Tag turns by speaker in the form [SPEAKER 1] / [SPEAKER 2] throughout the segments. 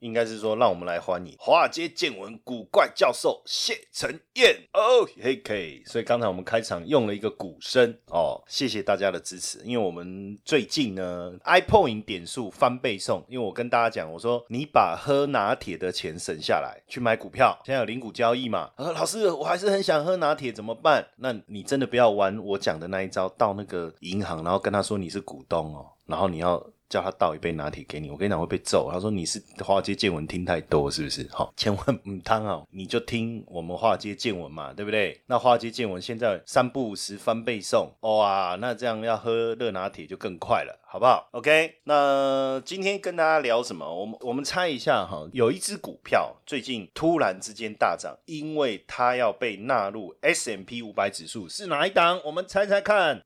[SPEAKER 1] 应该是说，让我们来欢迎华尔街见闻古怪教授谢承彦哦，嘿 K。所以刚才我们开场用了一个鼓声哦，谢谢大家的支持。因为我们最近呢，iPoint 点数翻倍送，因为我跟大家讲，我说你把喝拿铁的钱省下来去买股票，现在有零股交易嘛？他说老师，我还是很想喝拿铁，怎么办？那你真的不要玩我讲的那一招，到那个银行，然后跟他说你是股东哦，然后你要。叫他倒一杯拿铁给你，我跟你讲会被揍。他说你是华尔街见闻听太多是不是？好，千万唔汤哦，你就听我们华尔街见闻嘛，对不对？那华尔街见闻现在三不五时翻倍送，哇，那这样要喝热拿铁就更快了，好不好？OK，那今天跟大家聊什么？我们我们猜一下哈，有一只股票最近突然之间大涨，因为它要被纳入 S M P 五百指数，是哪一档？我们猜猜看。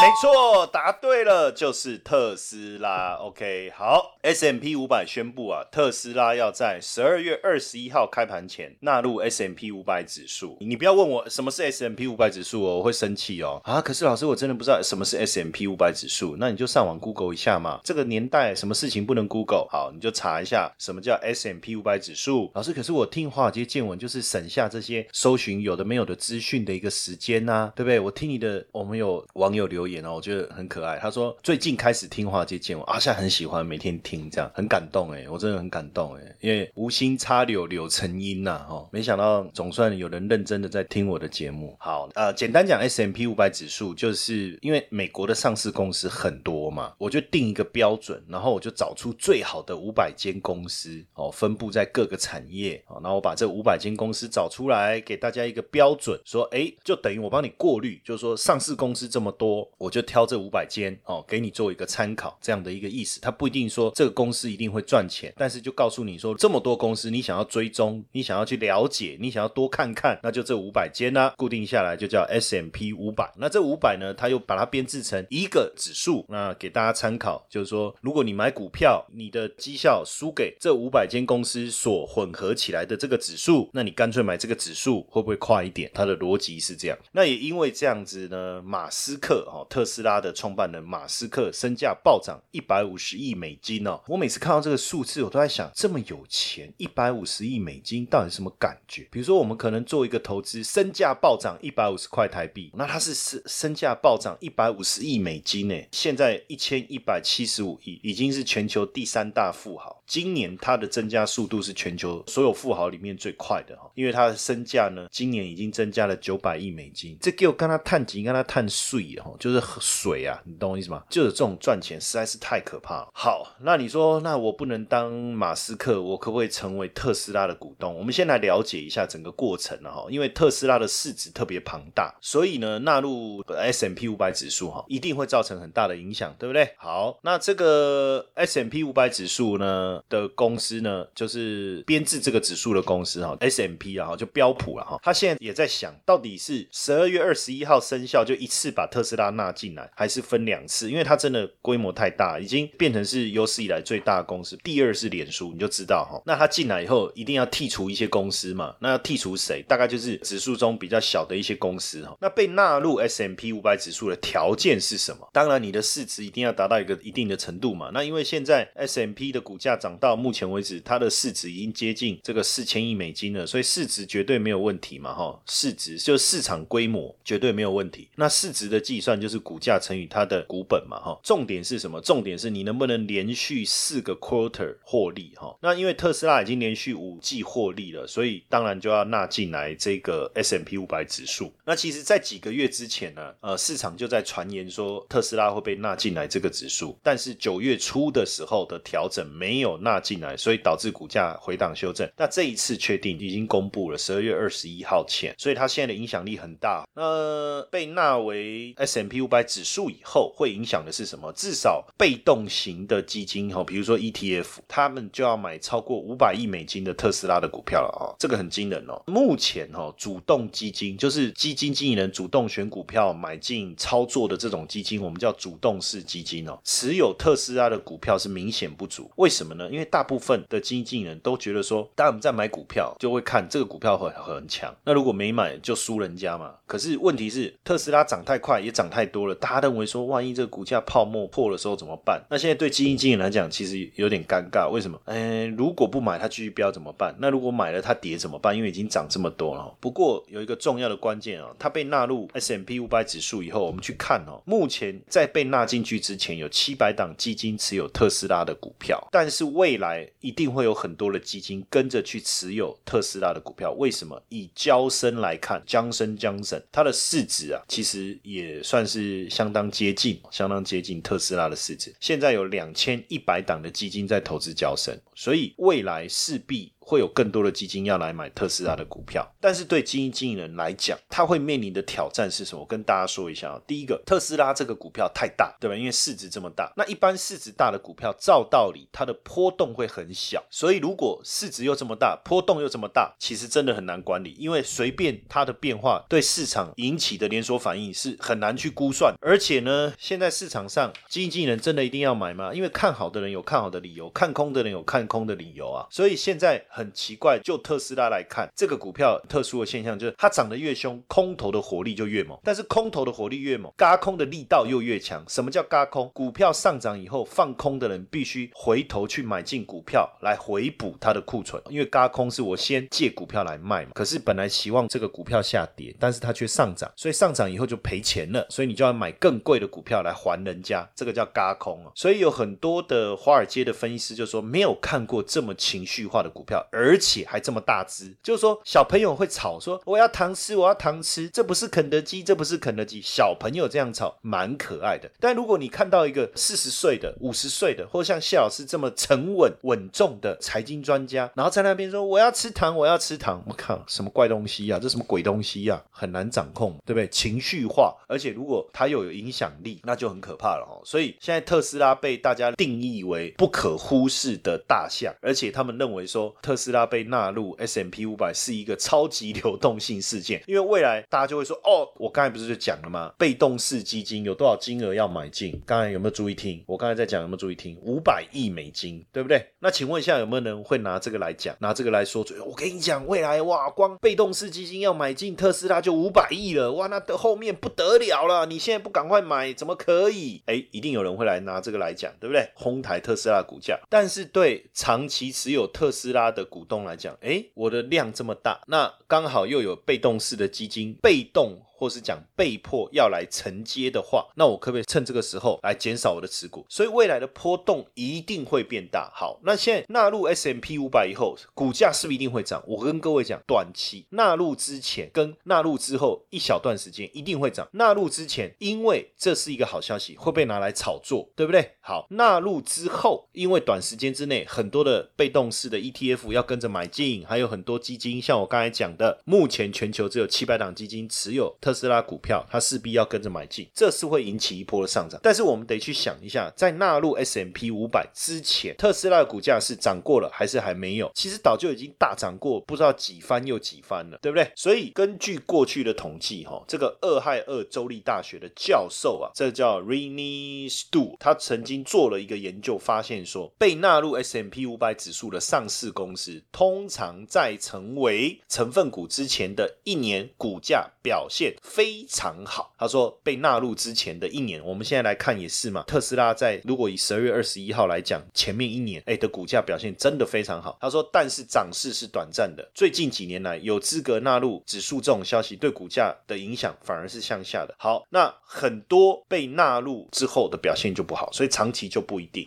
[SPEAKER 1] 没错，答对了，就是特斯拉。OK，好，S M P 五百宣布啊，特斯拉要在十二月二十一号开盘前纳入 S M P 五百指数。你不要问我什么是 S M P 五百指数哦，我会生气哦。啊，可是老师，我真的不知道什么是 S M P 五百指数。那你就上网 Google 一下嘛。这个年代什么事情不能 Google？好，你就查一下什么叫 S M P 五百指数。老师，可是我听华尔街见闻就是省下这些搜寻有的没有的资讯的一个时间呐，对不对？我听你的，我们有网友留。言哦，我觉得很可爱。他说最近开始听华尔街见闻啊，现在很喜欢每天听，这样很感动哎，我真的很感动哎，因为无心插柳柳成荫呐哈，没想到总算有人认真的在听我的节目。好，呃，简单讲 S M P 五百指数，就是因为美国的上市公司很多嘛，我就定一个标准，然后我就找出最好的五百间公司哦，分布在各个产业哦，然后我把这五百间公司找出来，给大家一个标准，说哎，就等于我帮你过滤，就是说上市公司这么多。我就挑这五百间哦，给你做一个参考，这样的一个意思。它不一定说这个公司一定会赚钱，但是就告诉你说，这么多公司，你想要追踪，你想要去了解，你想要多看看，那就这五百间呢，固定下来就叫 S M P 五百。那这五百呢，它又把它编制成一个指数，那给大家参考，就是说，如果你买股票，你的绩效输给这五百间公司所混合起来的这个指数，那你干脆买这个指数会不会快一点？它的逻辑是这样。那也因为这样子呢，马斯克哦。特斯拉的创办人马斯克身价暴涨一百五十亿美金哦！我每次看到这个数字，我都在想，这么有钱，一百五十亿美金到底什么感觉？比如说，我们可能做一个投资，身价暴涨一百五十块台币，那他是身身价暴涨一百五十亿美金呢？现在一千一百七十五亿，已经是全球第三大富豪。今年他的增加速度是全球所有富豪里面最快的哈，因为他的身价呢，今年已经增加了九百亿美金。这给我跟他探金，跟他探税哈，就是水啊，你懂我意思吗？就是这种赚钱实在是太可怕了。好，那你说，那我不能当马斯克，我可不可以成为特斯拉的股东？我们先来了解一下整个过程了哈，因为特斯拉的市值特别庞大，所以呢，纳入 S M P 五百指数哈，一定会造成很大的影响，对不对？好，那这个 S M P 五百指数呢？的公司呢，就是编制这个指数的公司哈，S M P 啊，就标普了哈。他现在也在想到底是十二月二十一号生效就一次把特斯拉纳进来，还是分两次？因为它真的规模太大，已经变成是有史以来最大的公司。第二是脸书，你就知道哈。那他进来以后，一定要剔除一些公司嘛？那要剔除谁？大概就是指数中比较小的一些公司哈。那被纳入 S M P 五百指数的条件是什么？当然，你的市值一定要达到一个一定的程度嘛。那因为现在 S M P 的股价涨到目前为止，它的市值已经接近这个四千亿美金了，所以市值绝对没有问题嘛，哈，市值就市场规模绝对没有问题。那市值的计算就是股价乘以它的股本嘛，哈。重点是什么？重点是你能不能连续四个 quarter 获利，哈。那因为特斯拉已经连续五季获利了，所以当然就要纳进来这个 S M P 五百指数。那其实，在几个月之前呢，呃，市场就在传言说特斯拉会被纳进来这个指数，但是九月初的时候的调整没有纳进来，所以导致股价回档修正。那这一次确定已经公布了，十二月二十一号前，所以它现在的影响力很大。那被纳为 S M P 五百指数以后，会影响的是什么？至少被动型的基金哈，比如说 E T F，他们就要买超过五百亿美金的特斯拉的股票了哦，这个很惊人哦。目前哈，主动基金就是基金经理人主动选股票买进操作的这种基金，我们叫主动式基金哦。持有特斯拉的股票是明显不足，为什么呢？因为大部分的基金经理人都觉得说，当我们在买股票，就会看这个股票很很强，那如果没买就输人家嘛。可是问题是，特斯拉涨太快，也涨太多了。大家认为说，万一这个股价泡沫破的时候怎么办？那现在对基金经理来讲，其实有点尴尬。为什么？嗯，如果不买，它继续飙怎么办？那如果买了它跌怎么办？因为已经涨这么多了。不过有一个重要的关键啊，它被纳入 S M P 五百指数以后，我们去看哦，目前在被纳进去之前，有七百档基金持有特斯拉的股票，但是未来一定会有很多的基金跟着去持有特斯拉的股票。为什么？以交生来看，江生江省。它的市值啊，其实也算是相当接近，相当接近特斯拉的市值。现在有两千一百档的基金在投资交生，所以未来势必。会有更多的基金要来买特斯拉的股票，但是对基金经理人来讲，他会面临的挑战是什么？我跟大家说一下啊。第一个，特斯拉这个股票太大，对吧？因为市值这么大，那一般市值大的股票，照道理它的波动会很小。所以如果市值又这么大，波动又这么大，其实真的很难管理，因为随便它的变化对市场引起的连锁反应是很难去估算。而且呢，现在市场上基金经理人真的一定要买吗？因为看好的人有看好的理由，看空的人有看空的理由啊。所以现在。很奇怪，就特斯拉来看，这个股票特殊的现象就是它涨得越凶，空头的火力就越猛。但是空头的火力越猛，嘎空的力道又越强。什么叫嘎空？股票上涨以后，放空的人必须回头去买进股票来回补它的库存，因为嘎空是我先借股票来卖嘛。可是本来希望这个股票下跌，但是它却上涨，所以上涨以后就赔钱了，所以你就要买更贵的股票来还人家，这个叫嘎空啊。所以有很多的华尔街的分析师就说，没有看过这么情绪化的股票。而且还这么大只，就是说小朋友会吵说我要糖吃，我要糖吃，这不是肯德基，这不是肯德基。小朋友这样吵蛮可爱的。但如果你看到一个四十岁的、五十岁的，或像谢老师这么沉稳稳重的财经专家，然后在那边说我要吃糖，我要吃糖，我靠，什么怪东西呀？这什么鬼东西呀？很难掌控，对不对？情绪化，而且如果他又有影响力，那就很可怕了哈。所以现在特斯拉被大家定义为不可忽视的大象，而且他们认为说特。特斯拉被纳入 S M P 五百是一个超级流动性事件，因为未来大家就会说，哦，我刚才不是就讲了吗？被动式基金有多少金额要买进？刚才有没有注意听？我刚才在讲有没有注意听？五百亿美金，对不对？那请问一下，有没有人会拿这个来讲？拿这个来说嘴？我跟你讲，未来哇，光被动式基金要买进特斯拉就五百亿了，哇，那后面不得了了！你现在不赶快买，怎么可以？哎，一定有人会来拿这个来讲，对不对？哄抬特斯拉股价，但是对长期持有特斯拉的。股东来讲，哎，我的量这么大，那刚好又有被动式的基金，被动。或是讲被迫要来承接的话，那我可不可以趁这个时候来减少我的持股？所以未来的波动一定会变大。好，那现在纳入 S M P 五百以后，股价是不是一定会涨？我跟各位讲，短期纳入之前跟纳入之后一小段时间一定会涨。纳入之前，因为这是一个好消息，会被拿来炒作，对不对？好，纳入之后，因为短时间之内很多的被动式的 E T F 要跟着买进，还有很多基金，像我刚才讲的，目前全球只有七百档基金持有特。斯拉股票，它势必要跟着买进，这是会引起一波的上涨。但是我们得去想一下，在纳入 S M P 五百之前，特斯拉的股价是涨过了还是还没有？其实早就已经大涨过，不知道几番又几番了，对不对？所以根据过去的统计，哈，这个俄亥俄州立大学的教授啊，这叫 Rene Stu，他曾经做了一个研究，发现说，被纳入 S M P 五百指数的上市公司，通常在成为成分分股之前的一年股价表现非常好。他说被纳入之前的一年，我们现在来看也是嘛。特斯拉在如果以十二月二十一号来讲，前面一年哎的股价表现真的非常好。他说，但是涨势是短暂的，最近几年来有资格纳入指数这种消息对股价的影响反而是向下的。好，那很多被纳入之后的表现就不好，所以长期就不一定。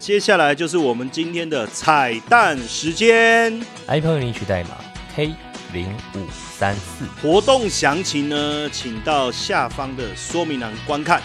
[SPEAKER 1] 接下来就是我们今天的彩蛋时间
[SPEAKER 2] ，iPhone 领取代码 K 零五三四，
[SPEAKER 1] 活动详情呢，请到下方的说明栏观看。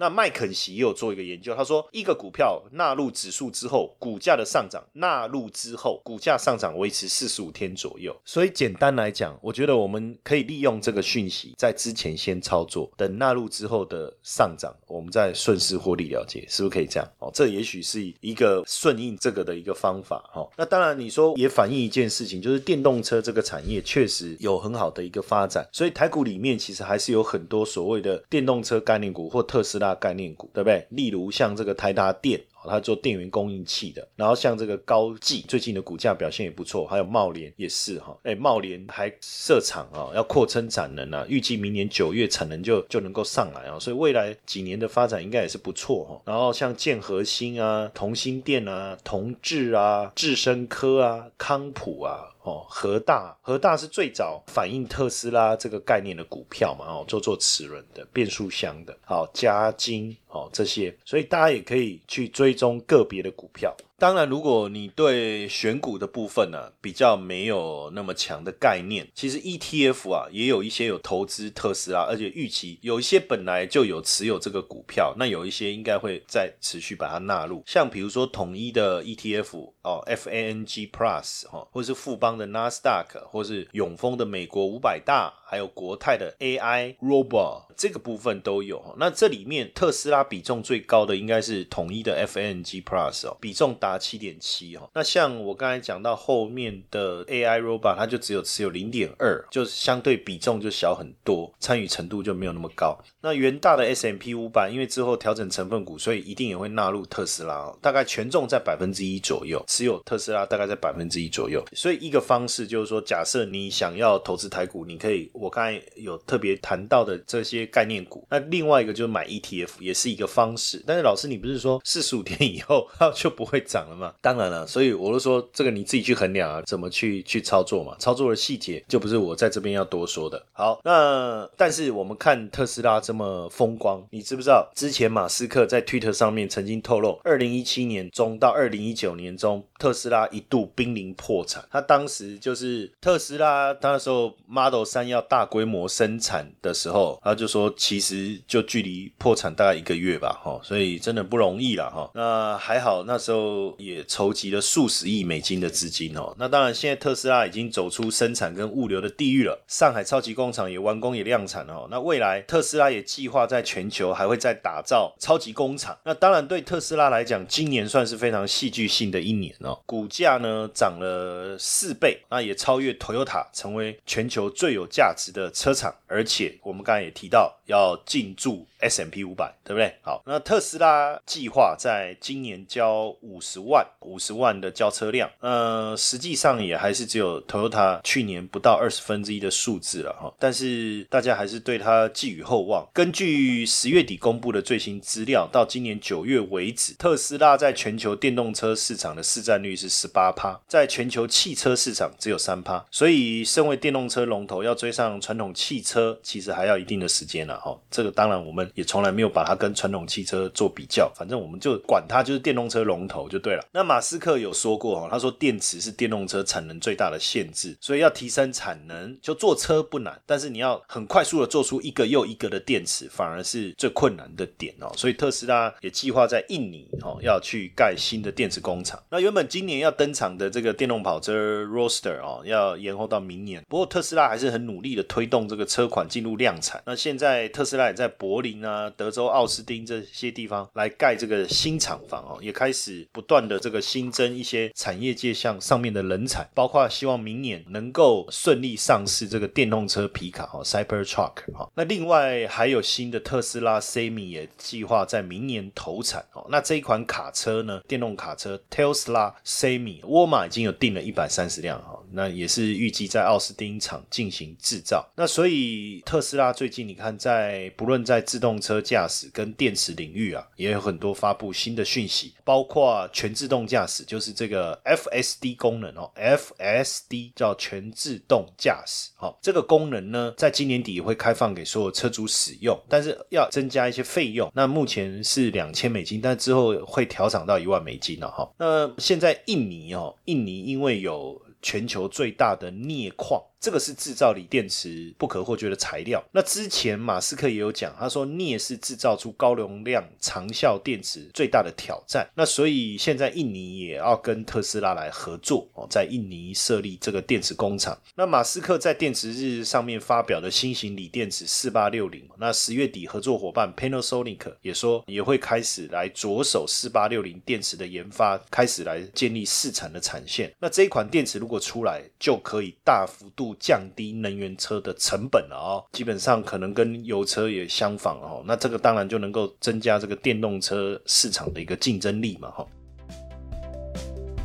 [SPEAKER 1] 那麦肯锡也有做一个研究，他说一个股票纳入指数之后，股价的上涨纳入之后，股价上涨维持四十五天左右。所以简单来讲，我觉得我们可以利用这个讯息，在之前先操作，等纳入之后的上涨，我们再顺势获利了结，是不是可以这样？哦，这也许是一个顺应这个的一个方法。哈，那当然你说也反映一件事情，就是电动车这个产业确实有很好的一个发展，所以台股里面其实还是有很多所谓的电动车概念股或特斯拉。概念股对不对？例如像这个台达电。它做电源供应器的，然后像这个高技最近的股价表现也不错，还有茂联也是哈，哎，茂联还设厂啊，要扩增产能啊，预计明年九月产能就就能够上来啊，所以未来几年的发展应该也是不错哈。然后像建核心啊、同心电啊、同智啊、智深科啊、康普啊、哦和大，和大是最早反映特斯拉这个概念的股票嘛，哦，做做齿轮的变速箱的，好加金。哦，这些，所以大家也可以去追踪个别的股票。当然，如果你对选股的部分呢比较没有那么强的概念，其实 ETF 啊也有一些有投资特斯拉，而且预期有一些本来就有持有这个股票，那有一些应该会再持续把它纳入。像比如说统一的 ETF 哦，FANG Plus 哈，或是富邦的 Nasdaq，或是永丰的美国五百大，还有国泰的 AI Robot 这个部分都有。那这里面特斯拉比重最高的应该是统一的 FNG Plus 哦，比重达。七点七哈，那像我刚才讲到后面的 AI robot，它就只有持有零点二，就相对比重就小很多，参与程度就没有那么高。那元大的 S M P 五百，因为之后调整成分股，所以一定也会纳入特斯拉，大概权重在百分之一左右，持有特斯拉大概在百分之一左右。所以一个方式就是说，假设你想要投资台股，你可以我刚才有特别谈到的这些概念股。那另外一个就是买 E T F，也是一个方式。但是老师，你不是说四十五天以后它就不会涨？了吗？当然了，所以我就说这个你自己去衡量啊，怎么去去操作嘛？操作的细节就不是我在这边要多说的。好，那但是我们看特斯拉这么风光，你知不知道之前马斯克在 Twitter 上面曾经透露，二零一七年中到二零一九年中，特斯拉一度濒临破产。他当时就是特斯拉，他那时候 Model 三要大规模生产的时候，他就说其实就距离破产大概一个月吧，哈，所以真的不容易了，哈。那还好那时候。也筹集了数十亿美金的资金哦。那当然，现在特斯拉已经走出生产跟物流的地狱了。上海超级工厂也完工也量产了。那未来特斯拉也计划在全球还会再打造超级工厂。那当然，对特斯拉来讲，今年算是非常戏剧性的一年哦。股价呢涨了四倍，那也超越 Toyota 成为全球最有价值的车厂。而且我们刚才也提到要进驻 S M P 五百，对不对？好，那特斯拉计划在今年交五十。万五十万的交车量，呃，实际上也还是只有 Toyota 去年不到二十分之一的数字了哈。但是大家还是对它寄予厚望。根据十月底公布的最新资料，到今年九月为止，特斯拉在全球电动车市场的市占率是十八趴，在全球汽车市场只有三趴。所以，身为电动车龙头，要追上传统汽车，其实还要一定的时间了哈。这个当然，我们也从来没有把它跟传统汽车做比较，反正我们就管它就是电动车龙头就对。了，那马斯克有说过哈，他说电池是电动车产能最大的限制，所以要提升产能，就做车不难，但是你要很快速的做出一个又一个的电池，反而是最困难的点哦。所以特斯拉也计划在印尼哦要去盖新的电池工厂。那原本今年要登场的这个电动跑车 Roster 哦，要延后到明年。不过特斯拉还是很努力的。的推动这个车款进入量产。那现在特斯拉也在柏林啊、德州奥斯汀这些地方来盖这个新厂房哦，也开始不断的这个新增一些产业界向上面的人才，包括希望明年能够顺利上市这个电动车皮卡哦，Cyber Truck 哈。那另外还有新的特斯拉 Semi 也计划在明年投产哦。那这一款卡车呢，电动卡车 Tesla Semi，沃尔玛已经有订了一百三十辆哈，那也是预计在奥斯汀厂进行制造。那所以特斯拉最近你看，在不论在自动车驾驶跟电池领域啊，也有很多发布新的讯息，包括全自动驾驶，就是这个 FSD 功能哦，FSD 叫全自动驾驶。好，这个功能呢，在今年底也会开放给所有车主使用，但是要增加一些费用。那目前是两千美金，但之后会调涨到一万美金了哈。那现在印尼哦，印尼因为有全球最大的镍矿。这个是制造锂电池不可或缺的材料。那之前马斯克也有讲，他说镍是制造出高容量长效电池最大的挑战。那所以现在印尼也要跟特斯拉来合作哦，在印尼设立这个电池工厂。那马斯克在电池日上面发表的新型锂电池四八六零，那十月底合作伙伴 Panasonic 也说也会开始来着手四八六零电池的研发，开始来建立试产的产线。那这一款电池如果出来，就可以大幅度。降低能源车的成本了哦，基本上可能跟油车也相仿哦，那这个当然就能够增加这个电动车市场的一个竞争力嘛哈。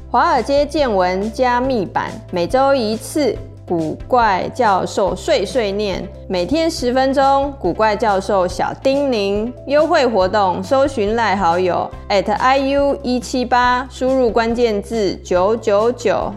[SPEAKER 3] 华尔街见闻加密版每周一次，古怪教授碎碎念，每天十分钟，古怪教授小叮咛，优惠活动，搜寻赖好友 at iu 一七八，输入关键字九九九。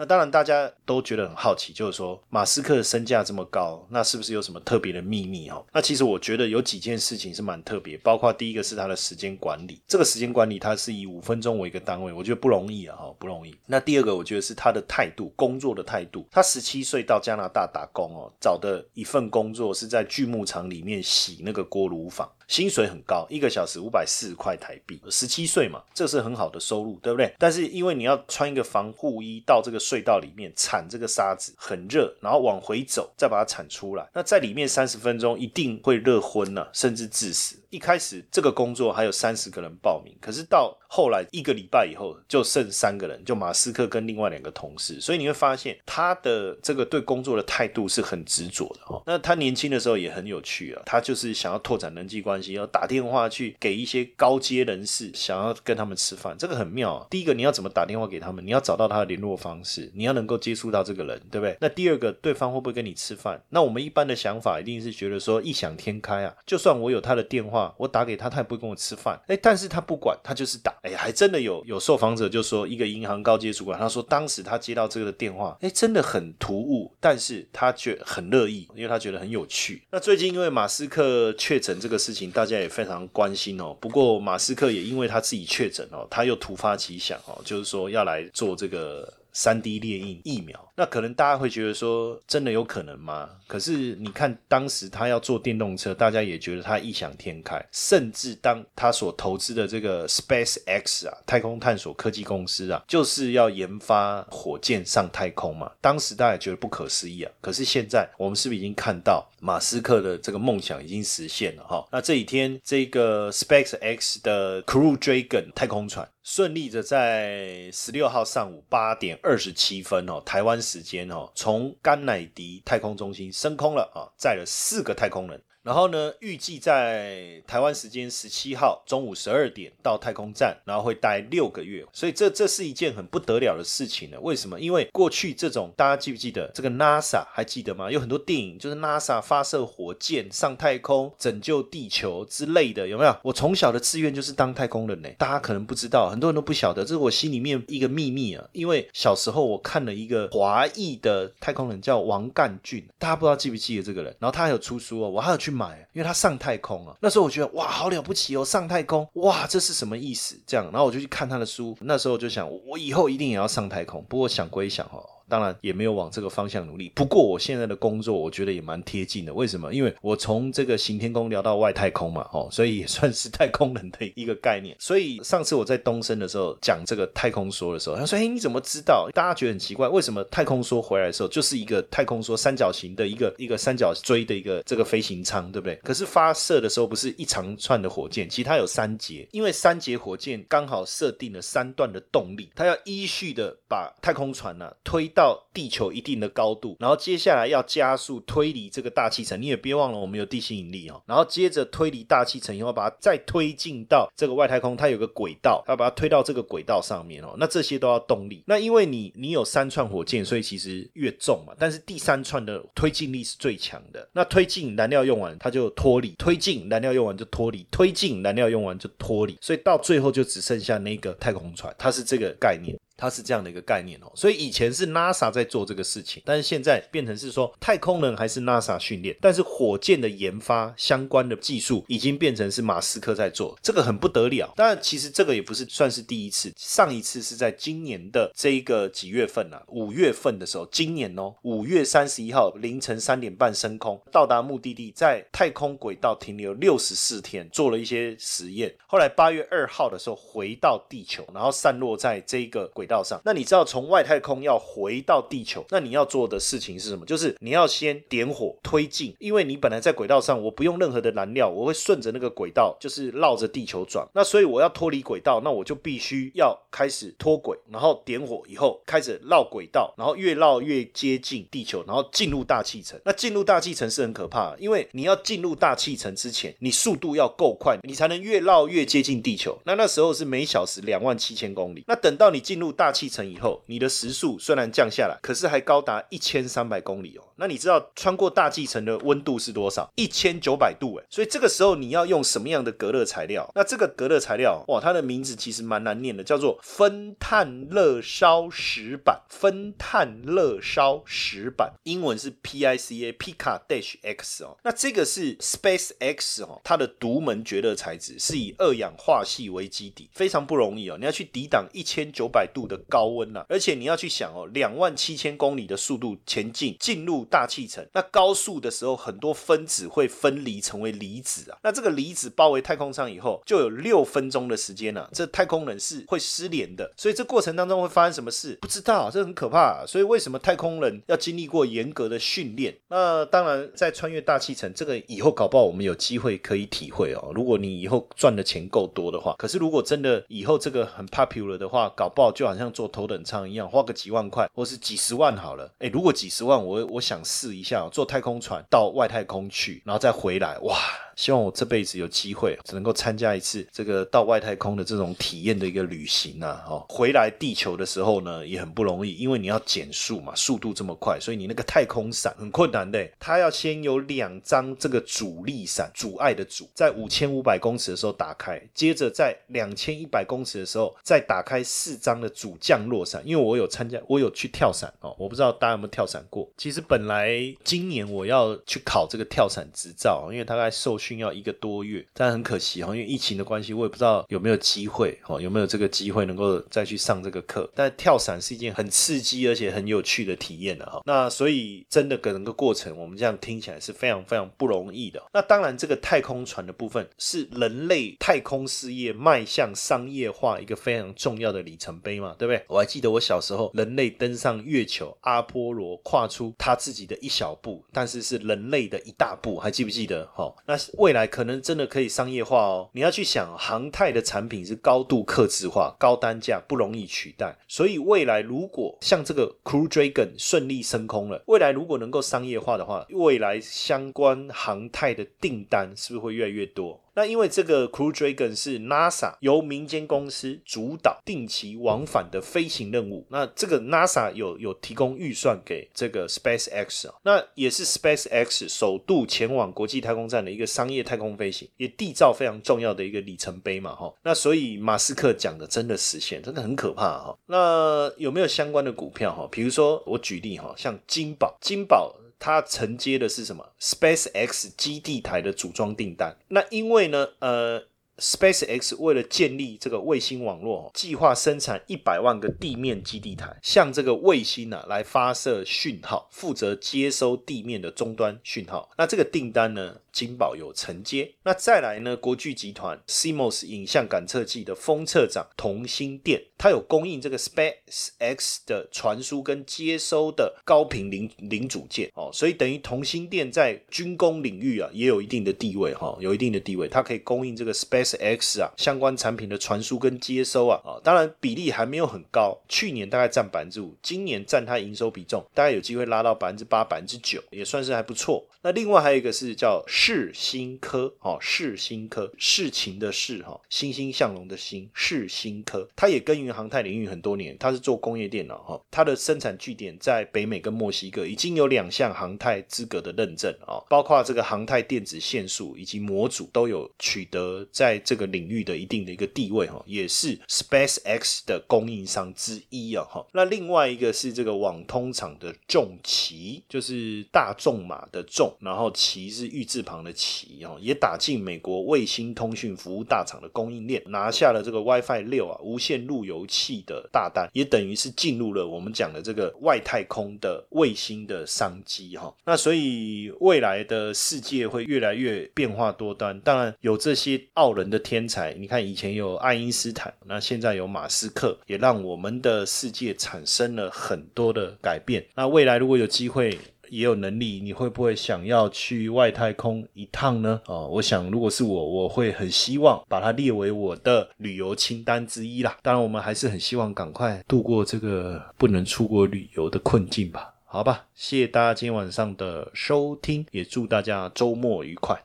[SPEAKER 1] 那当然，大家都觉得很好奇，就是说马斯克的身价这么高，那是不是有什么特别的秘密哦？那其实我觉得有几件事情是蛮特别，包括第一个是他的时间管理，这个时间管理他是以五分钟为一个单位，我觉得不容易啊，哈，不容易。那第二个，我觉得是他的态度，工作的态度。他十七岁到加拿大打工哦，找的一份工作是在锯木厂里面洗那个锅炉房。薪水很高，一个小时五百四十块台币。十七岁嘛，这是很好的收入，对不对？但是因为你要穿一个防护衣到这个隧道里面铲这个沙子，很热，然后往回走，再把它铲出来。那在里面三十分钟一定会热昏了，甚至致死。一开始这个工作还有三十个人报名，可是到后来一个礼拜以后就剩三个人，就马斯克跟另外两个同事。所以你会发现他的这个对工作的态度是很执着的哈。那他年轻的时候也很有趣啊，他就是想要拓展人际关系。要打电话去给一些高阶人士，想要跟他们吃饭，这个很妙啊。第一个，你要怎么打电话给他们？你要找到他的联络方式，你要能够接触到这个人，对不对？那第二个，对方会不会跟你吃饭？那我们一般的想法一定是觉得说异想天开啊，就算我有他的电话，我打给他，他也不会跟我吃饭。哎，但是他不管，他就是打。哎，还真的有有受访者就说，一个银行高阶主管，他说当时他接到这个电话，哎，真的很突兀，但是他却很乐意，因为他觉得很有趣。那最近因为马斯克确诊这个事情，大家也非常关心哦。不过马斯克也因为他自己确诊哦，他又突发奇想哦，就是说要来做这个。三 D 列印疫苗，那可能大家会觉得说，真的有可能吗？可是你看，当时他要做电动车，大家也觉得他异想天开。甚至当他所投资的这个 Space X 啊，太空探索科技公司啊，就是要研发火箭上太空嘛。当时大家觉得不可思议啊。可是现在，我们是不是已经看到马斯克的这个梦想已经实现了？哈，那这几天这个 Space X 的 Crew Dragon 太空船。顺利的在十六号上午八点二十七分哦，台湾时间哦，从甘乃迪太空中心升空了啊，载了四个太空人。然后呢，预计在台湾时间十七号中午十二点到太空站，然后会待六个月，所以这这是一件很不得了的事情呢。为什么？因为过去这种大家记不记得这个 NASA 还记得吗？有很多电影就是 NASA 发射火箭上太空拯救地球之类的，有没有？我从小的志愿就是当太空人呢。大家可能不知道，很多人都不晓得，这是我心里面一个秘密啊。因为小时候我看了一个华裔的太空人叫王干俊，大家不知道记不记得这个人？然后他还有出书哦，我还有去。去买，因为他上太空了。那时候我觉得哇，好了不起哦，上太空哇，这是什么意思？这样，然后我就去看他的书。那时候我就想，我以后一定也要上太空。不过想归想哦。当然也没有往这个方向努力。不过我现在的工作，我觉得也蛮贴近的。为什么？因为我从这个行天宫聊到外太空嘛，哦，所以也算是太空人的一个概念。所以上次我在东升的时候讲这个太空说的时候，他说：“哎，你怎么知道？”大家觉得很奇怪，为什么太空梭回来的时候就是一个太空梭三角形的一个一个三角锥的一个这个飞行舱，对不对？可是发射的时候不是一长串的火箭，其实它有三节，因为三节火箭刚好设定了三段的动力，它要依序的把太空船呢推到到地球一定的高度，然后接下来要加速推离这个大气层。你也别忘了，我们有地心引力哦。然后接着推离大气层以后，把它再推进到这个外太空，它有个轨道，要把它推到这个轨道上面哦。那这些都要动力。那因为你你有三串火箭，所以其实越重嘛。但是第三串的推进力是最强的。那推进燃料用完，它就脱离；推进燃料用完就脱离；推进燃料用完就脱离。所以到最后就只剩下那个太空船，它是这个概念。它是这样的一个概念哦，所以以前是 NASA 在做这个事情，但是现在变成是说太空人还是 NASA 训练，但是火箭的研发相关的技术已经变成是马斯克在做，这个很不得了。当然，其实这个也不是算是第一次，上一次是在今年的这一个几月份啊？五月份的时候，今年哦，五月三十一号凌晨三点半升空，到达目的地，在太空轨道停留六十四天，做了一些实验。后来八月二号的时候回到地球，然后散落在这一个轨。道上，那你知道从外太空要回到地球，那你要做的事情是什么？就是你要先点火推进，因为你本来在轨道上，我不用任何的燃料，我会顺着那个轨道，就是绕着地球转。那所以我要脱离轨道，那我就必须要开始脱轨，然后点火以后开始绕轨道，然后越绕越接近地球，然后进入大气层。那进入大气层是很可怕的，因为你要进入大气层之前，你速度要够快，你才能越绕越接近地球。那那时候是每小时两万七千公里。那等到你进入大气层以后，你的时速虽然降下来，可是还高达一千三百公里哦。那你知道穿过大气层的温度是多少？一千九百度哎。所以这个时候你要用什么样的隔热材料？那这个隔热材料哇，它的名字其实蛮难念的，叫做分碳热烧石板。分碳热烧石板，英文是 PICA，Pica Dash X 哦。那这个是 Space X 哦，它的独门绝热材质是以二氧化系为基底，非常不容易哦。你要去抵挡一千九百度的高。温呐，而且你要去想哦，两万七千公里的速度前进，进入大气层，那高速的时候，很多分子会分离成为离子啊。那这个离子包围太空舱以后，就有六分钟的时间呢，这太空人是会失联的。所以这过程当中会发生什么事？不知道，这很可怕。所以为什么太空人要经历过严格的训练？那当然，在穿越大气层，这个以后搞不好我们有机会可以体会哦。如果你以后赚的钱够多的话，可是如果真的以后这个很 popular 的话，搞不好就好像坐。头等舱一样，花个几万块，或是几十万好了。哎，如果几十万，我我想试一下坐太空船到外太空去，然后再回来，哇！希望我这辈子有机会，只能够参加一次这个到外太空的这种体验的一个旅行啊！哦，回来地球的时候呢，也很不容易，因为你要减速嘛，速度这么快，所以你那个太空伞很困难的。它要先有两张这个阻力伞，阻碍的阻，在五千五百公尺的时候打开，接着在两千一百公尺的时候再打开四张的主降落伞。因为我有参加，我有去跳伞哦，我不知道大家有没有跳伞过。其实本来今年我要去考这个跳伞执照，因为大概受训。需要一个多月，但很可惜哈，因为疫情的关系，我也不知道有没有机会哦，有没有这个机会能够再去上这个课。但跳伞是一件很刺激而且很有趣的体验的哈。那所以真的整个过程，我们这样听起来是非常非常不容易的。那当然，这个太空船的部分是人类太空事业迈向商业化一个非常重要的里程碑嘛，对不对？我还记得我小时候，人类登上月球，阿波罗跨出他自己的一小步，但是是人类的一大步，还记不记得？哈，那未来可能真的可以商业化哦。你要去想，航太的产品是高度克制化、高单价，不容易取代。所以未来如果像这个 Crew Dragon 顺利升空了，未来如果能够商业化的话，未来相关航太的订单是不是会越来越多？那因为这个 Crew Dragon 是 NASA 由民间公司主导定期往返的飞行任务，那这个 NASA 有有提供预算给这个 Space X 那也是 Space X 首度前往国际太空站的一个商业太空飞行，也缔造非常重要的一个里程碑嘛，哈。那所以马斯克讲的真的实现，真的很可怕哈。那有没有相关的股票哈？比如说我举例哈，像金宝，金宝。它承接的是什么？Space X 基地台的组装订单。那因为呢，呃 SpaceX 为了建立这个卫星网络，计划生产一百万个地面基地台，向这个卫星呢来发射讯号，负责接收地面的终端讯号。那这个订单呢？金宝有承接，那再来呢？国巨集团 CMOS 影像感测器的封测长同心电，它有供应这个 SpaceX 的传输跟接收的高频零零组件哦，所以等于同心电在军工领域啊也有一定的地位哈，有一定的地位，它可以供应这个 SpaceX 啊相关产品的传输跟接收啊啊，当然比例还没有很高，去年大概占百分之五，今年占它营收比重大概有机会拉到百分之八、百分之九，也算是还不错。那另外还有一个是叫世新科，哦，世新科，事情的事，哈，欣欣向荣的欣，世新科，它也耕耘航太领域很多年，它是做工业电脑，哈，它的生产据点在北美跟墨西哥，已经有两项航太资格的认证，啊，包括这个航太电子线束以及模组都有取得在这个领域的一定的一个地位，哈，也是 SpaceX 的供应商之一啊，哈。那另外一个是这个网通厂的重骑，就是大众马的重。然后旗是预制行的旗哦，也打进美国卫星通讯服务大厂的供应链，拿下了这个 WiFi 六啊无线路由器的大单，也等于是进入了我们讲的这个外太空的卫星的商机哈。那所以未来的世界会越来越变化多端，当然有这些傲人的天才，你看以前有爱因斯坦，那现在有马斯克，也让我们的世界产生了很多的改变。那未来如果有机会。也有能力，你会不会想要去外太空一趟呢？哦，我想如果是我，我会很希望把它列为我的旅游清单之一啦。当然，我们还是很希望赶快度过这个不能出国旅游的困境吧。好吧，谢谢大家今天晚上的收听，也祝大家周末愉快。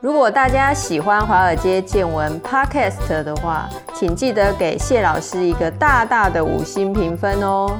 [SPEAKER 3] 如果大家喜欢华尔街见闻 Podcast 的话，请记得给谢老师一个大大的五星评分哦。